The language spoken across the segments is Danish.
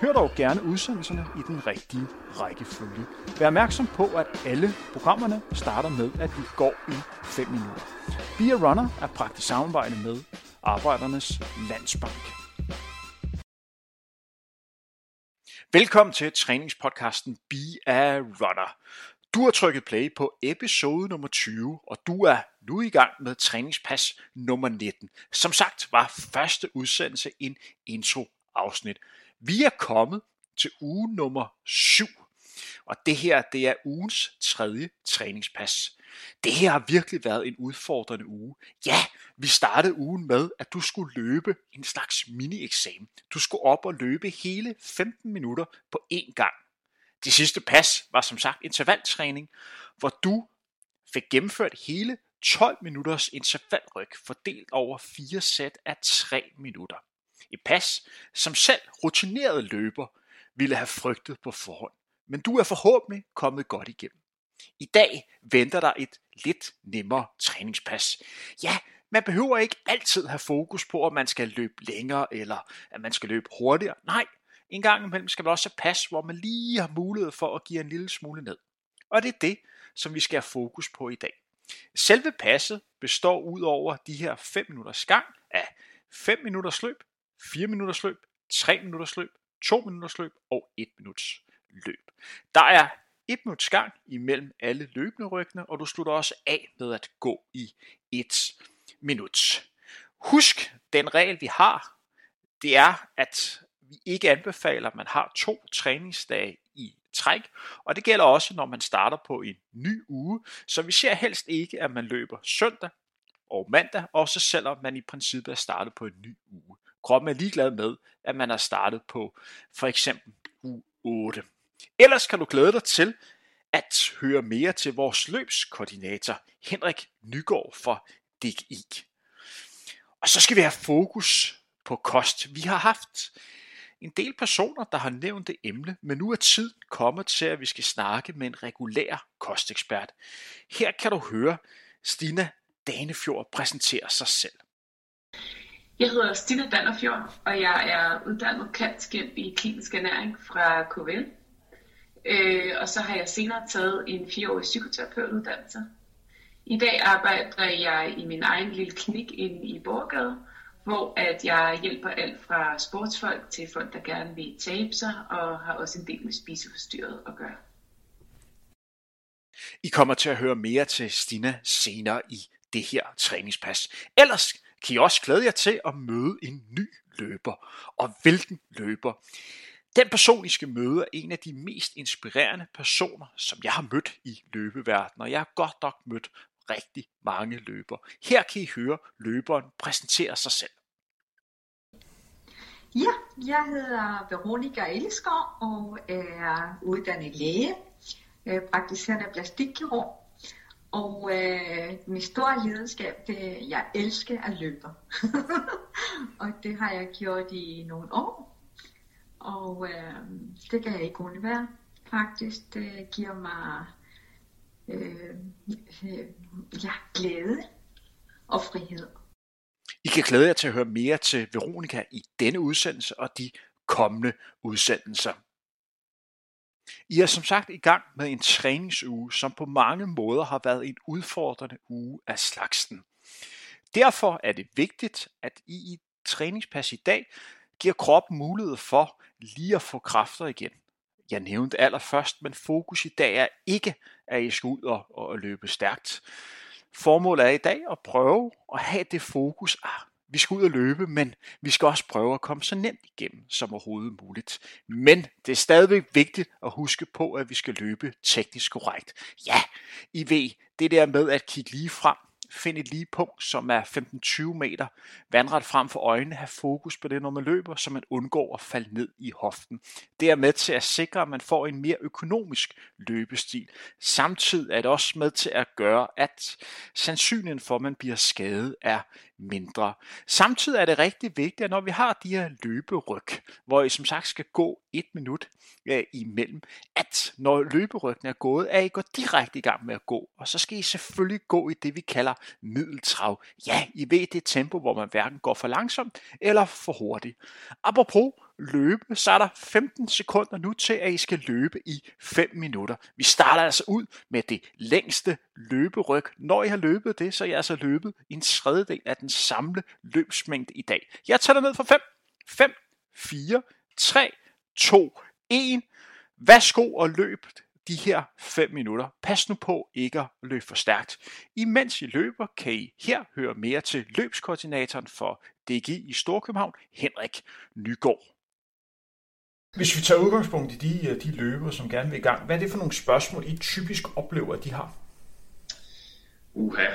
Hør dog gerne udsendelserne i den rigtige rækkefølge. Vær opmærksom på, at alle programmerne starter med, at de går i 5 minutter. Be a Runner er praktisk samarbejde med Arbejdernes Landsbank. Velkommen til træningspodcasten Be a Runner. Du har trykket play på episode nummer 20, og du er nu i gang med træningspas nummer 19. Som sagt var første udsendelse en intro-afsnit. Vi er kommet til uge nummer 7, og det her det er ugens tredje træningspas. Det her har virkelig været en udfordrende uge. Ja, vi startede ugen med, at du skulle løbe en slags mini-eksamen. Du skulle op og løbe hele 15 minutter på én gang. Det sidste pas var som sagt intervaltræning, hvor du fik gennemført hele 12 minutters intervalryk fordelt over fire sæt af 3 minutter i pas, som selv rutinerede løber ville have frygtet på forhånd. Men du er forhåbentlig kommet godt igennem. I dag venter der et lidt nemmere træningspas. Ja, man behøver ikke altid have fokus på, at man skal løbe længere, eller at man skal løbe hurtigere. Nej, en gang imellem skal man også have pas, hvor man lige har mulighed for at give en lille smule ned. Og det er det, som vi skal have fokus på i dag. Selve passet består ud over de her 5 minutters gang af 5 minutters løb, 4 minutters løb, 3 minutters løb, 2 minutters løb og 1 minuts løb. Der er 1 minuts gang imellem alle løbende ryggene, og du slutter også af med at gå i 1 minut. Husk, den regel vi har, det er, at vi ikke anbefaler, at man har to træningsdage i træk, og det gælder også, når man starter på en ny uge, så vi ser helst ikke, at man løber søndag og mandag, også selvom man i princippet er startet på en ny uge. Kroppen er ligeglad med, at man har startet på for eksempel u 8. Ellers kan du glæde dig til at høre mere til vores løbskoordinator, Henrik Nygaard fra DGI. Og så skal vi have fokus på kost. Vi har haft en del personer, der har nævnt det emne, men nu er tid kommet til, at vi skal snakke med en regulær kostekspert. Her kan du høre Stina Danefjord præsentere sig selv. Jeg hedder Stina Dannerfjord, og jeg er uddannet kantskænd i klinisk ernæring fra KVL. Øh, og så har jeg senere taget en fireårig psykoterapeutuddannelse. I dag arbejder jeg i min egen lille klinik inde i Borgade, hvor at jeg hjælper alt fra sportsfolk til folk, der gerne vil tabe sig, og har også en del med spiseforstyrret at gøre. I kommer til at høre mere til Stina senere i det her træningspas. Ellers kan I også glæde jer til at møde en ny løber. Og hvilken løber? Den person, I skal møde, er en af de mest inspirerende personer, som jeg har mødt i løbeverdenen, og jeg har godt nok mødt rigtig mange løber. Her kan I høre løberen præsentere sig selv. Ja, jeg hedder Veronika Elskov og er uddannet læge, øh, praktiserende plastikkirurg. Og øh, min store lidenskab, det jeg elsker at løbe. og det har jeg gjort i nogle år. Og øh, det kan jeg ikke undvære. Faktisk, det giver mig øh, øh, ja, glæde og frihed. I kan glæde jer til at høre mere til Veronika i denne udsendelse og de kommende udsendelser. I er som sagt i gang med en træningsuge, som på mange måder har været en udfordrende uge af slagsen. Derfor er det vigtigt, at I i træningspas i dag giver kroppen mulighed for lige at få kræfter igen. Jeg nævnte allerførst, men fokus i dag er ikke, at I skal ud og, og løbe stærkt. Formålet er i dag at prøve at have det fokus, at vi skal ud og løbe, men vi skal også prøve at komme så nemt igennem som overhovedet muligt. Men det er stadigvæk vigtigt at huske på, at vi skal løbe teknisk korrekt. Ja, I ved, det der med at kigge lige frem, Find et lige punkt, som er 15-20 meter vandret frem for øjnene. Have fokus på det, når man løber, så man undgår at falde ned i hoften. Det er med til at sikre, at man får en mere økonomisk løbestil. Samtidig er det også med til at gøre, at sandsynligheden for, at man bliver skadet, er mindre. Samtidig er det rigtig vigtigt, at når vi har de her løberyg, hvor I som sagt skal gå et minut øh, imellem, at når løberyggen er gået, er I går direkte i gang med at gå, og så skal I selvfølgelig gå i det, vi kalder middeltrav. Ja, I ved det tempo, hvor man hverken går for langsomt eller for hurtigt. Apropos løbe, så er der 15 sekunder nu til, at I skal løbe i 5 minutter. Vi starter altså ud med det længste løberyg. Når I har løbet det, så er I altså løbet en tredjedel af den samlede løbsmængde i dag. Jeg tæller ned for 5, 5, 4, 3, 2, 1. Værsgo og løb de her 5 minutter. Pas nu på ikke at løbe for stærkt. Imens I løber, kan I her høre mere til løbskoordinatoren for DGI i Storkøbenhavn, Henrik Nygaard. Hvis vi tager udgangspunkt i de, øh, de løbere, som gerne vil i gang, hvad er det for nogle spørgsmål, I typisk oplever, at de har? Uha,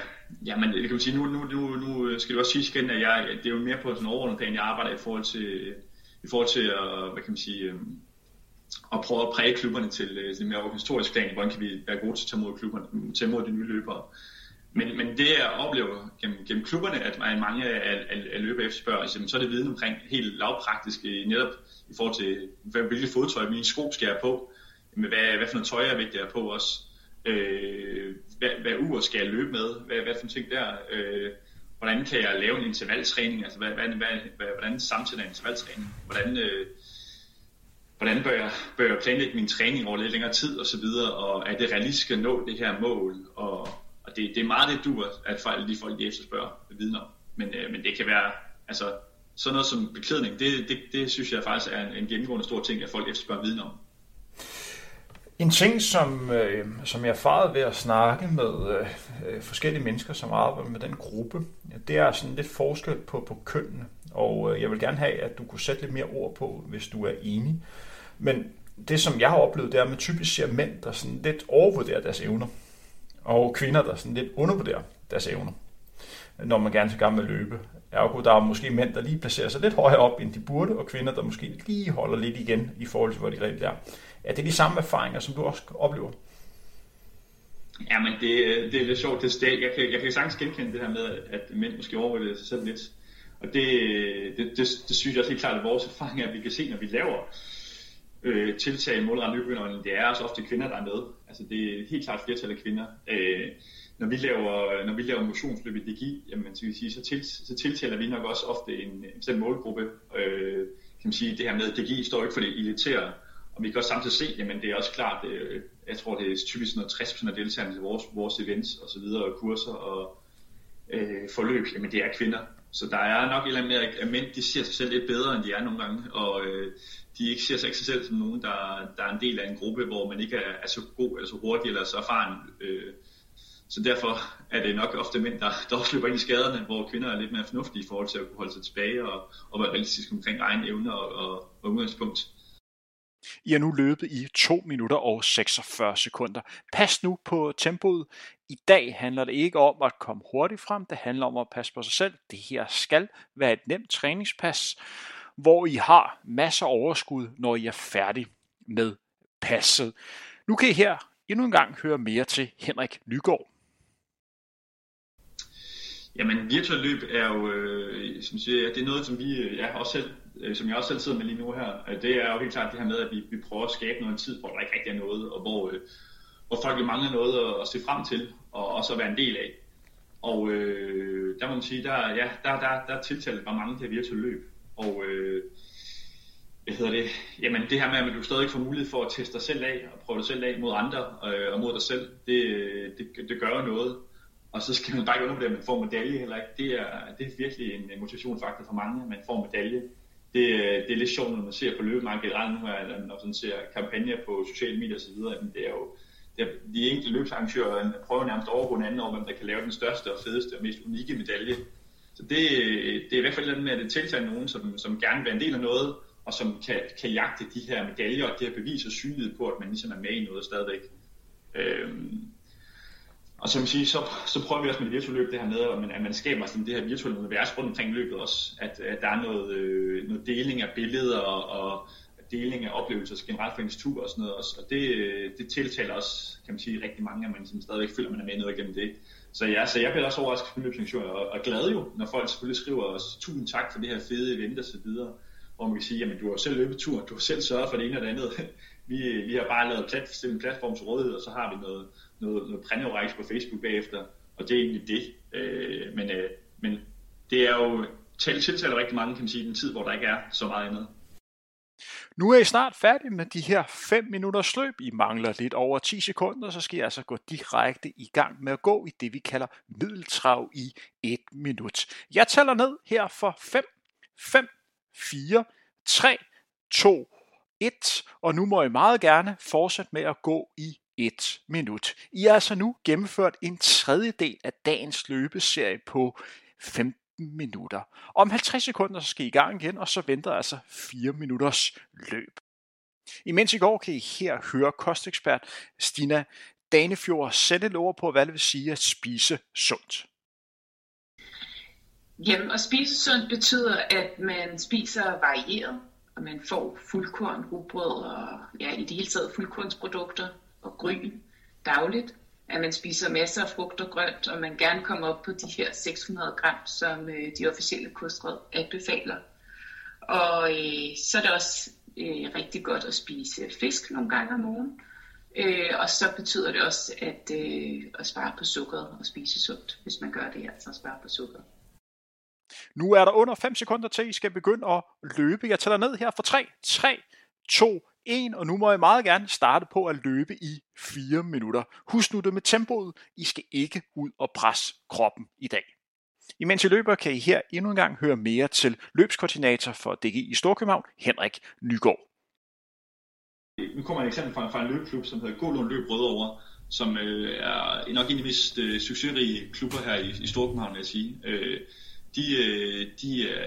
jamen det kan man sige, nu, nu, nu, nu skal du også sige igen, at jeg, det er jo mere på sådan en overordnet plan, jeg arbejder i forhold til, i forhold til at, hvad kan man sige, og at prøve at præge klubberne til, øh, til mere organisatorisk plan, hvordan kan vi være gode til at tage mod, klubberne, tage mod de nye løbere. Men, men det jeg oplever gennem, gennem klubberne, at mange af, af, af løbere efterspørger, altså, så er det viden omkring helt lavpraktisk, øh, netop i forhold til, hvad, hvilket fodtøj mine sko skal jeg på, jamen, hvad, hvad for noget tøj jeg vigtigt på også, øh, hvad, hvad ur skal jeg løbe med, hvad, hvad for ting der, øh, hvordan kan jeg lave en intervaltræning, altså hvad, hvad, hvad, hvordan samtidig en intervaltræning, hvordan, øh, hvordan bør jeg, bør jeg planlægge min træning over lidt længere tid og så videre, og er det realistisk at nå det her mål, og, og det, det er meget det du, at folk, de folk de efterspørger viden om, men, øh, men det kan være, altså sådan noget som beklædning, det, det, det synes jeg faktisk er en, en gennemgående stor ting, at folk efterspørger viden om. En ting, som, øh, som jeg erfarede ved at snakke med øh, øh, forskellige mennesker, som arbejder med den gruppe, det er sådan lidt forskel på, på kønnene. Og øh, jeg vil gerne have, at du kunne sætte lidt mere ord på, hvis du er enig. Men det, som jeg har oplevet, det er, at man typisk ser mænd, der sådan lidt overvurderer deres evner. Og kvinder, der sådan lidt undervurderer deres evner når man gerne skal gang med at løbe. Ergo, der er måske mænd, der lige placerer sig lidt højere op, end de burde, og kvinder, der måske lige holder lidt igen i forhold til, hvor de reelt er. Er det de samme erfaringer, som du også oplever? Ja, men det, det er lidt sjovt. Det. Jeg, kan, jeg kan sagtens genkende det her med, at mænd måske overvurderer sig selv lidt. Og det, det, det, det synes jeg også helt klart, at vores erfaring er, at vi kan se, når vi laver øh, tiltag målrettet løbebegynderne, det er også ofte kvinder, der er med. Altså, det er helt klart flertal af kvinder. Øh, når vi laver, når vi laver motionsløb i DGI, jamen, så, sige, så, til, så tiltaler vi nok også ofte en, en bestemt målgruppe. Øh, kan man sige, det her med, at DGI står ikke for det elitære, og vi kan også samtidig se, jamen det er også klart, øh, jeg tror det er typisk noget 60% af deltagerne til vores, vores events og så videre, og kurser og øh, forløb, jamen det er kvinder. Så der er nok et eller andet med, at mænd de ser sig selv lidt bedre, end de er nogle gange, og øh, de ikke ser sig ikke sig selv som nogen, der, der er en del af en gruppe, hvor man ikke er, er så god eller så hurtig eller så erfaren. Øh, så derfor er det nok ofte mænd, der, der også løber ind i skaderne, hvor kvinder er lidt mere fornuftige i forhold til at kunne holde sig tilbage og, og være realistisk omkring egen evner og, og, og udgangspunkt. I er nu løbet i 2 minutter og 46 sekunder. Pas nu på tempoet. I dag handler det ikke om at komme hurtigt frem, det handler om at passe på sig selv. Det her skal være et nemt træningspas, hvor I har masser af overskud, når I er færdig med passet. Nu kan I her endnu en gang høre mere til Henrik Nygaard. Jamen, virtuel løb er jo, øh, som siger, det er noget, som vi, øh, ja, også selv, øh, som jeg også selv sidder med lige nu her. Øh, det er jo helt klart det her med, at vi, vi prøver at skabe noget tid, hvor der ikke rigtig er noget, og hvor, øh, hvor folk mangler noget at, at se frem til, og også at være en del af. Og øh, der må man sige, der, ja, der, der, der tiltaler bare mange til virtuel løb. Og øh, hvad hedder det? Jamen det her med, at du stadig får mulighed for at teste dig selv af, og prøve dig selv af mod andre, øh, og mod dig selv, det, øh, det, det gør noget. Og så skal man bare ikke undervurdere, at man får medalje heller ikke. Det er, det er virkelig en motivationsfaktor for mange, at man får medalje. Det, øh, det er lidt sjovt, når man ser på løbemarkedet generelt nu, eller når man ser kampagner på sociale medier osv., det er jo det er, de enkelte løbsarrangører øh, prøver nærmest at overgå anden over, hvem der kan lave den største og fedeste og mest unikke medalje. Så det, det er i hvert fald noget med, at det tiltager nogen, som, som gerne vil være en del af noget, og som kan, kan jagte de her medaljer og det her bevis og synlighed på, at man ligesom er med i noget stadigvæk. Øhm, og så, man sige, så, så prøver vi også med det virtuelle løb det her med, at man, at man skaber sådan det her virtuelle univers rundt omkring løbet også. At, at der er noget, øh, noget deling af billeder og, og deling af oplevelser generelt for ens tur og sådan noget også. Og det, øh, det tiltaler også, kan man sige, rigtig mange, at man sådan stadigvæk føler, at man er med noget igennem det. Så ja, så jeg bliver også overrasket som løbsarrangør, og, og glad jo, når folk selvfølgelig skriver os, tusind tak for det her fede event og så videre, hvor man kan sige, jamen du har selv løbet turen, du har selv sørget for det ene og det andet. vi, vi har bare lavet plat, en platform til rådighed, og så har vi noget, noget, noget prændeoræks på Facebook bagefter, og det er egentlig det. Øh, men, øh, men det er jo tiltaler rigtig mange, kan man sige, i den tid, hvor der ikke er så meget andet. Nu er I snart færdige med de her 5 minutters løb. I mangler lidt over 10 sekunder, så skal I altså gå direkte i gang med at gå i det, vi kalder middeltrav i 1 minut. Jeg tæller ned her for 5, 5, 4, 3, 2, 1, og nu må I meget gerne fortsætte med at gå i 1 minut. I har altså nu gennemført en tredjedel af dagens løbeserie på 15 minutter. Om 50 sekunder så skal I i gang igen, og så venter altså 4 minutters løb. Imens i går kan I her høre kostekspert Stina Danefjord sætte et ord på, hvad det vil sige at spise sundt. Jamen, at spise sundt betyder, at man spiser varieret, og man får fuldkorn, rugbrød og ja, i det hele taget fuldkornsprodukter og gryn dagligt at man spiser masser af frugt og grønt, og man gerne kommer op på de her 600 gram, som øh, de officielle kostråd anbefaler. Og øh, så er det også øh, rigtig godt at spise fisk nogle gange om ugen. Øh, og så betyder det også at, øh, at spare på sukkeret og spise sundt, hvis man gør det, altså at spare på sukkeret. Nu er der under 5 sekunder til, I skal begynde at løbe. Jeg tæller ned her for 3, 3, 2, 1, og nu må jeg meget gerne starte på at løbe i 4 minutter. Husk nu det med tempoet. I skal ikke ud og presse kroppen i dag. Imens I løber, kan I her endnu en gang høre mere til løbskoordinator for DG i Storkøbenhavn, Henrik Nygaard. Nu kommer et eksempel fra, fra en løbeklub, som hedder Gålund Løb Rødovre, som øh, er nok en af de mest øh, succesrige klubber her i, i Storkøbenhavn, vil jeg sige. Øh, de, øh, de er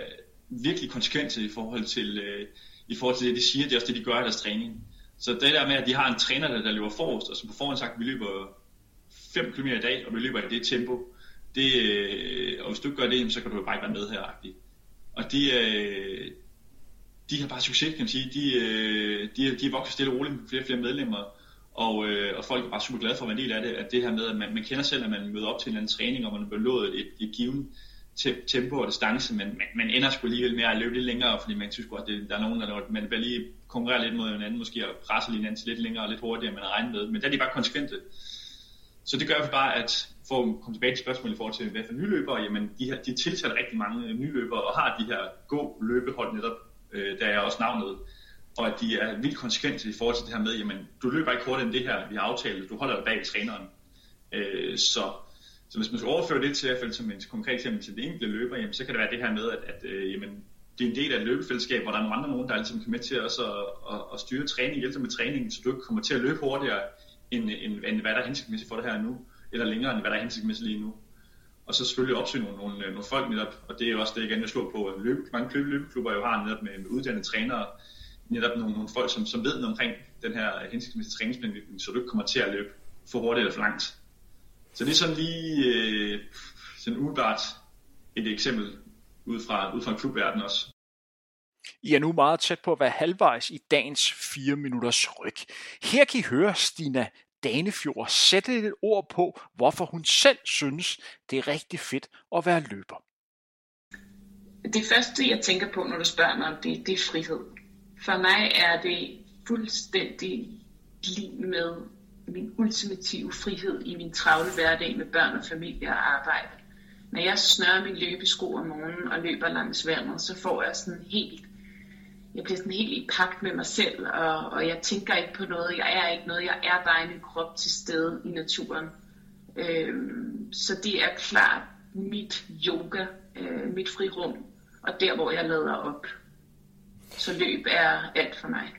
virkelig konsekvente i forhold til, øh, i forhold til det, de siger, det er også det, de gør i deres træning. Så det der med, at de har en træner, der, der løber forrest, og som på forhånd sagt, vi løber 5 km i dag, og vi løber i det tempo, det, øh, og hvis du ikke gør det, så kan du jo bare ikke være med her. Og de, øh, de har bare succes, kan man sige. De, øh, de, de er vokset stille og roligt med flere og flere medlemmer, og, øh, og folk er bare super glade for at være en del af det, at det her med, at man, man kender selv, at man møder op til en eller anden træning, og man er belået et, et givet tempo og distance, men man, man ender sgu alligevel med at løbe lidt længere, fordi man synes at det, der er nogen, der man vil lige konkurrere lidt mod hinanden, måske og presse lige hinanden til lidt længere og lidt hurtigere, end man har regnet med. Men der er de bare konsekvente. Så det gør for bare, at for at komme tilbage til spørgsmålet i forhold til, hvad for nyløbere, jamen de, her, de tiltaler rigtig mange nyløbere og har de her gå løbehold netop, øh, der er også navnet, og at de er vildt konsekvente i forhold til det her med, jamen du løber ikke hurtigere end det her, vi har aftalt, du holder dig bag træneren. Øh, så så hvis man skal overføre det til, i som en konkret eksempel til det enkelte løber, jamen, så kan det være det her med, at, at øh, jamen, det er en del af et løbefællesskab, hvor der er nogle andre nogen, der ligesom kan med til også at, at, at styre træning, hjælpe med træningen, så du ikke kommer til at løbe hurtigere, end, end, end hvad der er hensigtsmæssigt for det her nu, eller længere end hvad der er hensigtsmæssigt lige nu. Og så selvfølgelig opsøge nogle, nogle, øh, nogle folk netop, og det er jo også det, jeg gerne på, at løbe, mange klub, løbeklubber jo har netop med, med uddannede trænere, netop nogle, nogle folk, som, som ved noget omkring den her hensigtsmæssige træningsplan, så du ikke kommer til at løbe for hurtigt eller for langt. Så det er sådan lige øh, sådan umiddelbart et eksempel ud fra, ud fra en klubverden også. I er nu meget tæt på at være halvvejs i dagens 4 minutters ryg. Her kan I høre Stina Danefjord sætte et ord på, hvorfor hun selv synes, det er rigtig fedt at være løber. Det første, jeg tænker på, når du spørger mig om det, det er frihed. For mig er det fuldstændig lige med min ultimative frihed i min travle hverdag med børn og familie og arbejde. Når jeg snører min løbesko om morgenen og løber langs vandet, så får jeg sådan helt, jeg bliver sådan helt i pagt med mig selv, og, og jeg tænker ikke på noget, jeg er ikke noget, jeg er bare i min krop til stede i naturen. Øhm, så det er klart mit yoga, øh, mit frirum, og der hvor jeg lader op. Så løb er alt for mig.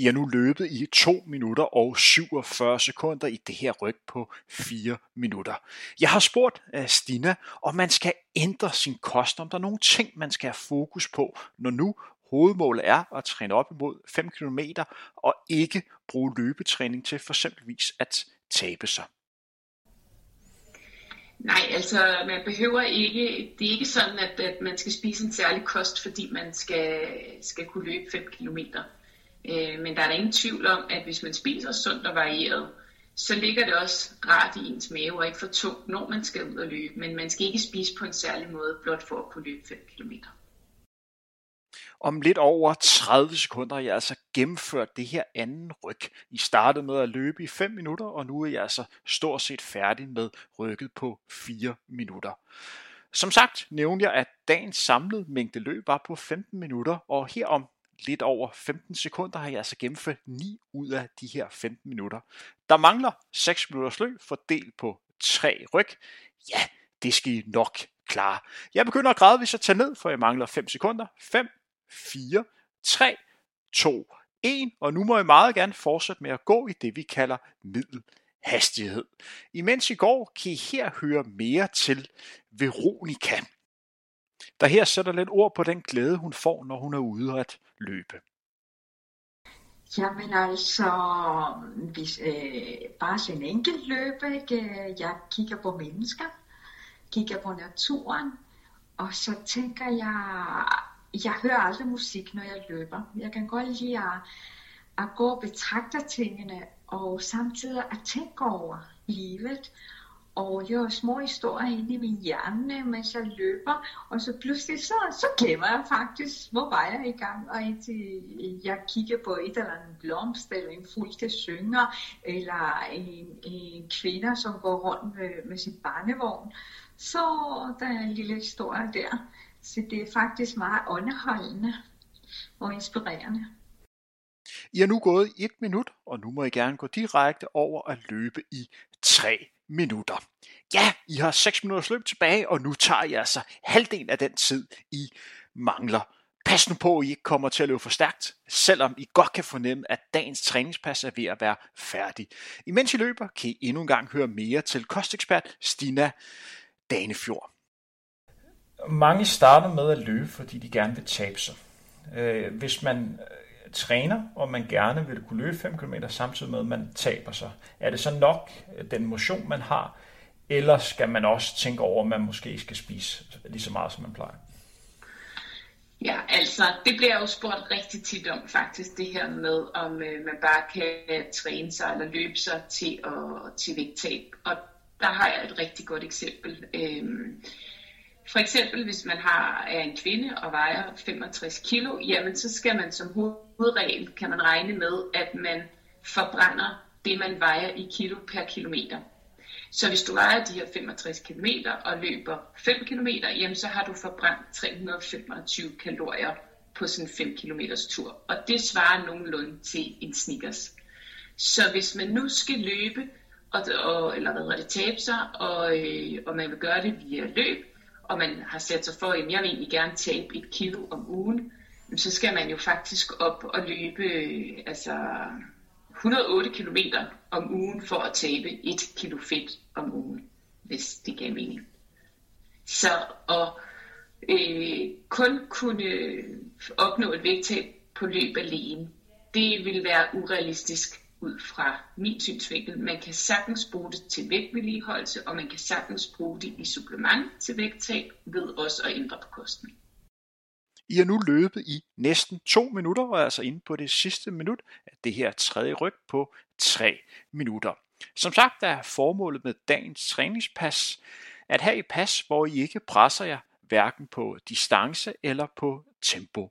I er nu løbet i 2 minutter og 47 sekunder i det her ryg på 4 minutter. Jeg har spurgt øh, Stina, om man skal ændre sin kost, om der er nogle ting, man skal have fokus på, når nu hovedmålet er at træne op imod 5 km og ikke bruge løbetræning til for eksempelvis at tabe sig. Nej, altså man behøver ikke, det er ikke sådan, at, at man skal spise en særlig kost, fordi man skal, skal kunne løbe 5 km. Øh, men der er der ingen tvivl om, at hvis man spiser sundt og varieret, så ligger det også rart i ens mave og ikke for tungt, når man skal ud og løbe. Men man skal ikke spise på en særlig måde, blot for at kunne løbe 5 km. Om lidt over 30 sekunder har jeg altså gennemført det her anden ryg. I startede med at løbe i 5 minutter, og nu er jeg altså stort set færdig med rykket på 4 minutter. Som sagt nævnte jeg, at dagens samlede mængde løb var på 15 minutter, og her om lidt over 15 sekunder har jeg altså gennemført 9 ud af de her 15 minutter. Der mangler 6 minutters løb fordelt på 3 ryg. Ja, det skal I nok klare. Jeg begynder gradvist at tage ned, for jeg mangler 5 sekunder. 5, 4, 3, 2, 1, og nu må jeg meget gerne fortsætte med at gå i det, vi kalder middel hastighed. Imens I går, kan I her høre mere til Veronika, der her sætter lidt ord på den glæde, hun får, når hun er ude at løbe. Jamen altså, hvis øh, bare sådan en enkelt løbe, ikke? jeg kigger på mennesker, kigger på naturen, og så tænker jeg, jeg hører aldrig musik, når jeg løber. Jeg kan godt lide at, at gå og betragte tingene, og samtidig at tænke over livet. Og jeg har små historier inde i min hjerne, mens jeg løber, og så pludselig så, så glemmer jeg faktisk, hvor var jeg i gang, og indtil øh, jeg kigger på et eller andet blomst, eller en fugl, der synger, eller en, en kvinde, som går rundt med, med sin barnevogn, så der er en lille historie der. Så det er faktisk meget underholdende og inspirerende. I er nu gået et minut, og nu må I gerne gå direkte over at løbe i 3 minutter. Ja, I har 6 minutters løb tilbage, og nu tager jeg altså halvdelen af den tid, I mangler. Pas nu på, at I ikke kommer til at løbe for stærkt, selvom I godt kan fornemme, at dagens træningspas er ved at være færdig. Imens I løber, kan I endnu en gang høre mere til kostekspert Stina Danefjord. Mange starter med at løbe, fordi de gerne vil tabe sig. Øh, hvis man træner, og man gerne vil kunne løbe 5 km samtidig med, at man taber sig, er det så nok øh, den motion, man har, eller skal man også tænke over, at man måske skal spise lige så meget, som man plejer? Ja, altså, det bliver jo spurgt rigtig tit om faktisk, det her med, om øh, man bare kan træne sig eller løbe sig til, at, til vægttab. Og der har jeg et rigtig godt eksempel. Øh, for eksempel, hvis man har, er en kvinde og vejer 65 kilo, jamen så skal man som hovedregel, kan man regne med, at man forbrænder det, man vejer i kilo per kilometer. Så hvis du vejer de her 65 km og løber 5 km, jamen så har du forbrændt 325 kalorier på sådan en 5 km tur. Og det svarer nogenlunde til en Snickers. Så hvis man nu skal løbe, og, og, eller hvad hedder det, tabe sig, og, øh, og man vil gøre det via løb, og man har sat sig for, at jeg vil egentlig gerne tabe et kilo om ugen, så skal man jo faktisk op og løbe altså 108 km om ugen for at tabe 1 kilo fedt om ugen, hvis det gav mening. Så at øh, kun kunne opnå et vægttab på løb alene, det vil være urealistisk ud fra min synsvinkel. Man kan sagtens bruge det til vægtvedligeholdelse, og man kan sagtens bruge det i supplement til vægttab ved også at ændre på kosten. I har nu løbet i næsten to minutter, og er altså inde på det sidste minut af det her tredje ryg på tre minutter. Som sagt er formålet med dagens træningspas at have et pas, hvor I ikke presser jer hverken på distance eller på tempo.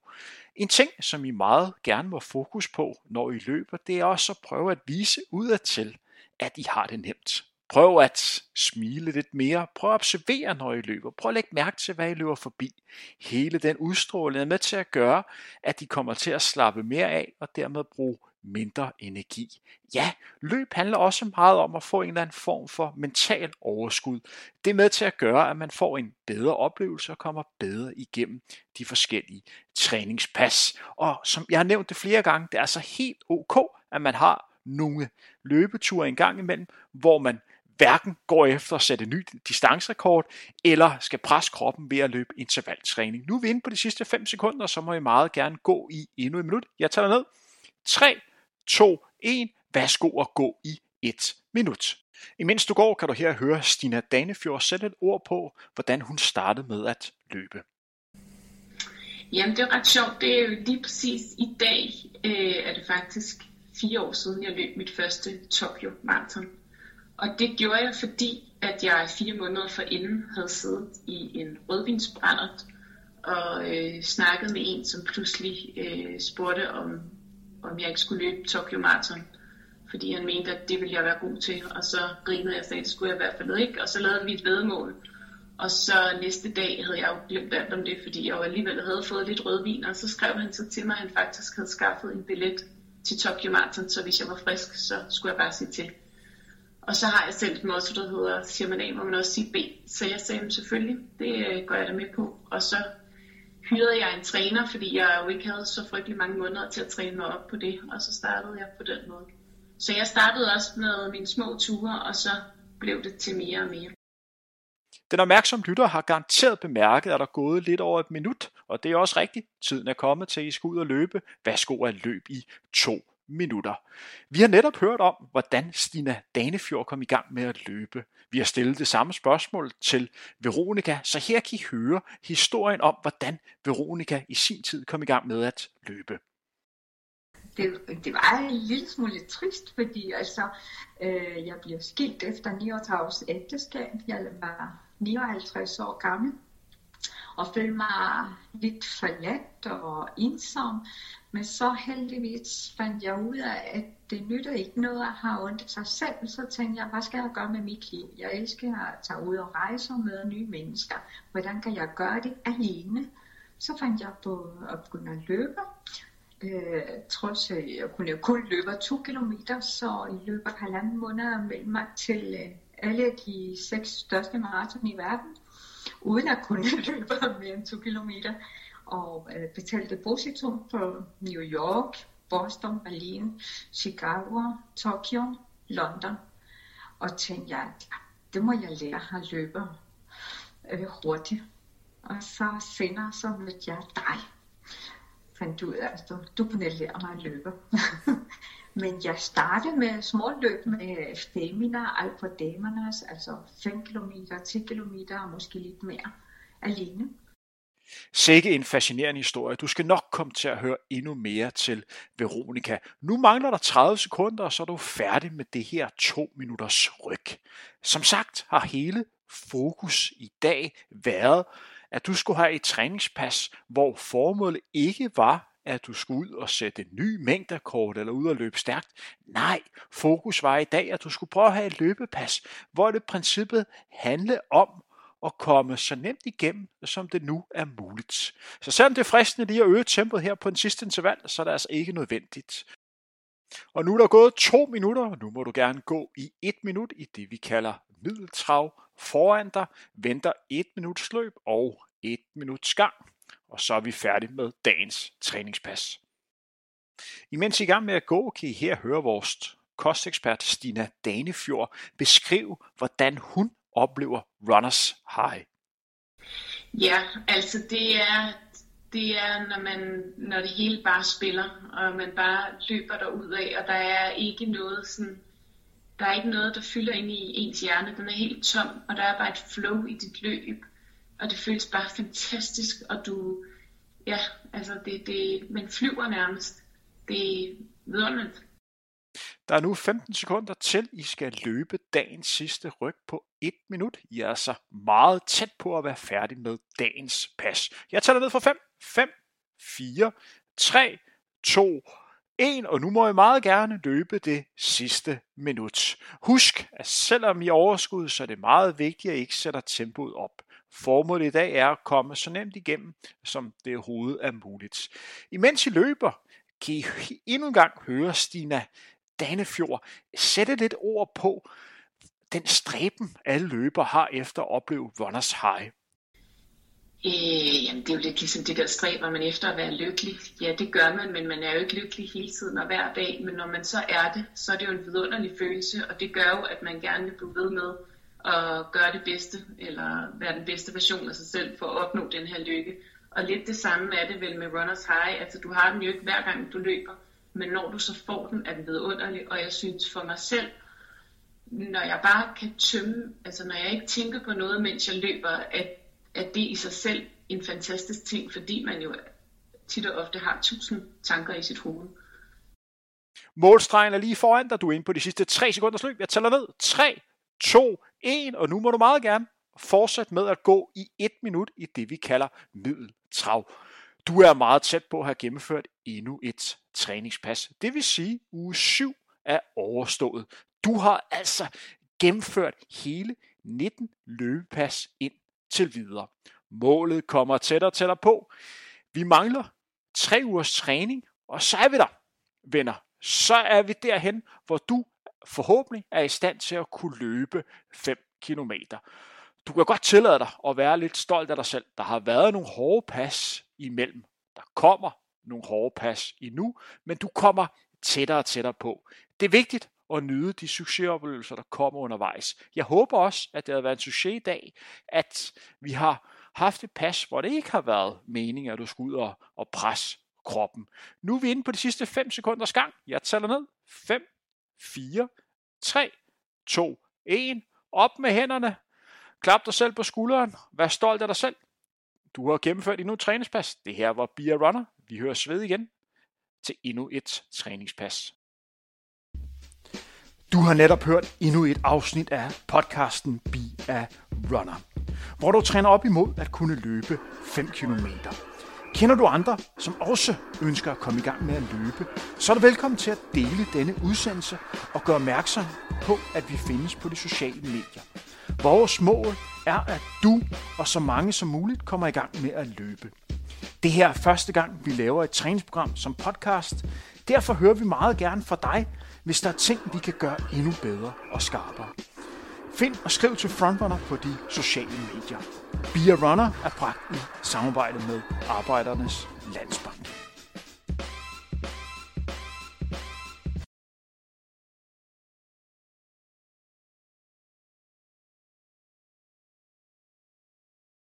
En ting, som I meget gerne må fokus på, når I løber, det er også at prøve at vise udadtil, at I har det nemt. Prøv at smile lidt mere. Prøv at observere, når I løber. Prøv at lægge mærke til, hvad I løber forbi. Hele den udstråling er med til at gøre, at de kommer til at slappe mere af og dermed bruge mindre energi. Ja, løb handler også meget om at få en eller anden form for mental overskud. Det er med til at gøre, at man får en bedre oplevelse og kommer bedre igennem de forskellige træningspas. Og som jeg har nævnt det flere gange, det er altså helt ok, at man har nogle løbeture en gang imellem, hvor man hverken går efter at sætte ny distancerekord, eller skal presse kroppen ved at løbe intervaltræning. Nu er vi inde på de sidste 5 sekunder, så må I meget gerne gå i endnu et minut. Jeg tager ned. 3, 2, 1. Værsgo at gå i et minut. Imens du går, kan du her høre Stina Danefjord sætte et ord på, hvordan hun startede med at løbe. Jamen, det er ret sjovt. Det er jo lige præcis i dag, øh, er det faktisk fire år siden, jeg løb mit første Tokyo Marathon. Og det gjorde jeg, fordi at jeg fire måneder forinden havde siddet i en rødvinsbrændert og øh, snakket med en, som pludselig øh, spurgte, om, om jeg ikke skulle løbe Tokyo Marathon. Fordi han mente, at det ville jeg være god til. Og så grinede jeg og sagde, at det skulle jeg i hvert fald ikke. Og så lavede vi et vedmål. Og så næste dag havde jeg jo glemt alt om det, fordi jeg jo alligevel havde fået lidt rødvin. Og så skrev han så til mig, at han faktisk havde skaffet en billet til Tokyo Marathon. Så hvis jeg var frisk, så skulle jeg bare sige til. Og så har jeg selv et motto, der hedder, siger man A, må man også sige B. Så jeg sagde, selvfølgelig, det øh, går jeg da med på. Og så hyrede jeg en træner, fordi jeg jo ikke havde så frygtelig mange måneder til at træne mig op på det. Og så startede jeg på den måde. Så jeg startede også med mine små ture, og så blev det til mere og mere. Den opmærksomme lytter har garanteret bemærket, at der er gået lidt over et minut, og det er også rigtigt. Tiden er kommet til, at I skal ud og løbe. Værsgo at løb i to minutter. Vi har netop hørt om, hvordan Stina Danefjord kom i gang med at løbe. Vi har stillet det samme spørgsmål til Veronika, så her kan I høre historien om, hvordan Veronika i sin tid kom i gang med at løbe. Det, det var en lille smule trist, fordi altså, øh, jeg blev skilt efter 39 ægteskab. Jeg var 59 år gammel og følte mig lidt forladt og ensom. Men så heldigvis fandt jeg ud af, at det nytter ikke noget at have ondt sig selv. Så tænkte jeg, hvad skal jeg gøre med mit liv? Jeg elsker at tage ud og rejse og møde nye mennesker. Hvordan kan jeg gøre det alene? Så fandt jeg på at begynde at løbe. Øh, trods at jeg kunne kun løbe to kilometer, så i løbet af halvanden måned meldte mig til øh, alle de seks største maraton i verden, uden at kunne løbe mere end to kilometer og øh, betalte depositum på New York, Boston, Berlin, Chicago, Tokyo, London. Og tænkte jeg, at det må jeg lære at løbe øh, hurtigt. Og så senere så mødte jeg dig. Fandt ud af, at du, du kunne lære mig at løbe. Men jeg startede med små løb med Femina, Alfa damernes, altså 5 km, 10 km og måske lidt mere alene. Sikke en fascinerende historie. Du skal nok komme til at høre endnu mere til Veronika. Nu mangler der 30 sekunder, og så er du færdig med det her to minutters ryg. Som sagt har hele fokus i dag været, at du skulle have et træningspas, hvor formålet ikke var, at du skulle ud og sætte en ny mængdekort eller ud og løbe stærkt. Nej, fokus var i dag, at du skulle prøve at have et løbepas, hvor det princippet handle om at komme så nemt igennem, som det nu er muligt. Så selvom det er fristende lige at øge tempoet her på en sidste interval, så er det altså ikke nødvendigt. Og nu er der gået to minutter, og nu må du gerne gå i et minut i det, vi kalder middeltrav. Foran dig venter et minuts løb og et minuts gang, og så er vi færdige med dagens træningspas. Imens I er i gang med at gå, kan I her høre vores kostekspert Stina Danefjord beskrive, hvordan hun oplever runners high? Ja, altså det er, det er når, man, når det hele bare spiller, og man bare løber derud af, og der er ikke noget sådan, der er ikke noget, der fylder ind i ens hjerne. Den er helt tom, og der er bare et flow i dit løb. Og det føles bare fantastisk, og du, ja, altså det, det, man flyver nærmest. Det er vidunderligt. Der er nu 15 sekunder til, I skal løbe dagens sidste ryg på 1 minut. I er altså meget tæt på at være færdig med dagens pas. Jeg tæller ned fra 5, 5, 4, 3, 2, 1, og nu må I meget gerne løbe det sidste minut. Husk, at selvom I overskud, så er det meget vigtigt, at I ikke sætter tempoet op. Formålet i dag er at komme så nemt igennem, som det overhovedet er muligt. Imens I løber, kan I endnu en gang høre Stina Danefjord sætte lidt ord på den stræben, alle løber har efter at opleve runners high? Øh, jamen, det er jo lidt ligesom det der stræber man efter at være lykkelig. Ja, det gør man, men man er jo ikke lykkelig hele tiden og hver dag. Men når man så er det, så er det jo en vidunderlig følelse, og det gør jo, at man gerne vil blive ved med at gøre det bedste, eller være den bedste version af sig selv for at opnå den her lykke. Og lidt det samme er det vel med runners high. Altså, du har den jo ikke hver gang du løber, men når du så får den, er den vidunderlig, og jeg synes for mig selv, når jeg bare kan tømme, altså når jeg ikke tænker på noget, mens jeg løber, at, at det i sig selv en fantastisk ting, fordi man jo tit og ofte har tusind tanker i sit hoved. Målstregen er lige foran dig. Du er inde på de sidste 3 sekunders løb. Jeg tæller ned. 3, 2, 1, og nu må du meget gerne fortsætte med at gå i et minut i det, vi kalder middeltrav. Du er meget tæt på at have gennemført endnu et træningspas. Det vil sige, uge 7 er overstået. Du har altså gennemført hele 19 løbepas ind til videre. Målet kommer tættere og tættere på. Vi mangler tre ugers træning, og så er vi der, venner. Så er vi derhen, hvor du forhåbentlig er i stand til at kunne løbe 5 km. Du kan godt tillade dig at være lidt stolt af dig selv. Der har været nogle hårde pas imellem. Der kommer nogle hårde pas endnu, men du kommer tættere og tættere på. Det er vigtigt og nyde de succesoplevelser, der kommer undervejs. Jeg håber også, at det har været en succes i dag, at vi har haft et pas, hvor det ikke har været meningen, at du skulle ud og, og presse kroppen. Nu er vi inde på de sidste 5 sekunders gang. Jeg tæller ned. 5, 4, 3, 2, 1. Op med hænderne. Klap dig selv på skulderen. Vær stolt af dig selv. Du har gennemført endnu et træningspas. Det her var Bia Runner. Vi hører ved igen til endnu et træningspas. Du har netop hørt endnu et afsnit af podcasten Be a Runner, hvor du træner op imod at kunne løbe 5 km. Kender du andre, som også ønsker at komme i gang med at løbe, så er du velkommen til at dele denne udsendelse og gøre opmærksom på, at vi findes på de sociale medier. Vores mål er, at du og så mange som muligt kommer i gang med at løbe. Det her er første gang, vi laver et træningsprogram som podcast. Derfor hører vi meget gerne fra dig, hvis der er ting, vi kan gøre endnu bedre og skarpere. Find og skriv til Frontrunner på de sociale medier. Be a Runner er bragt i samarbejde med Arbejdernes Landsbank.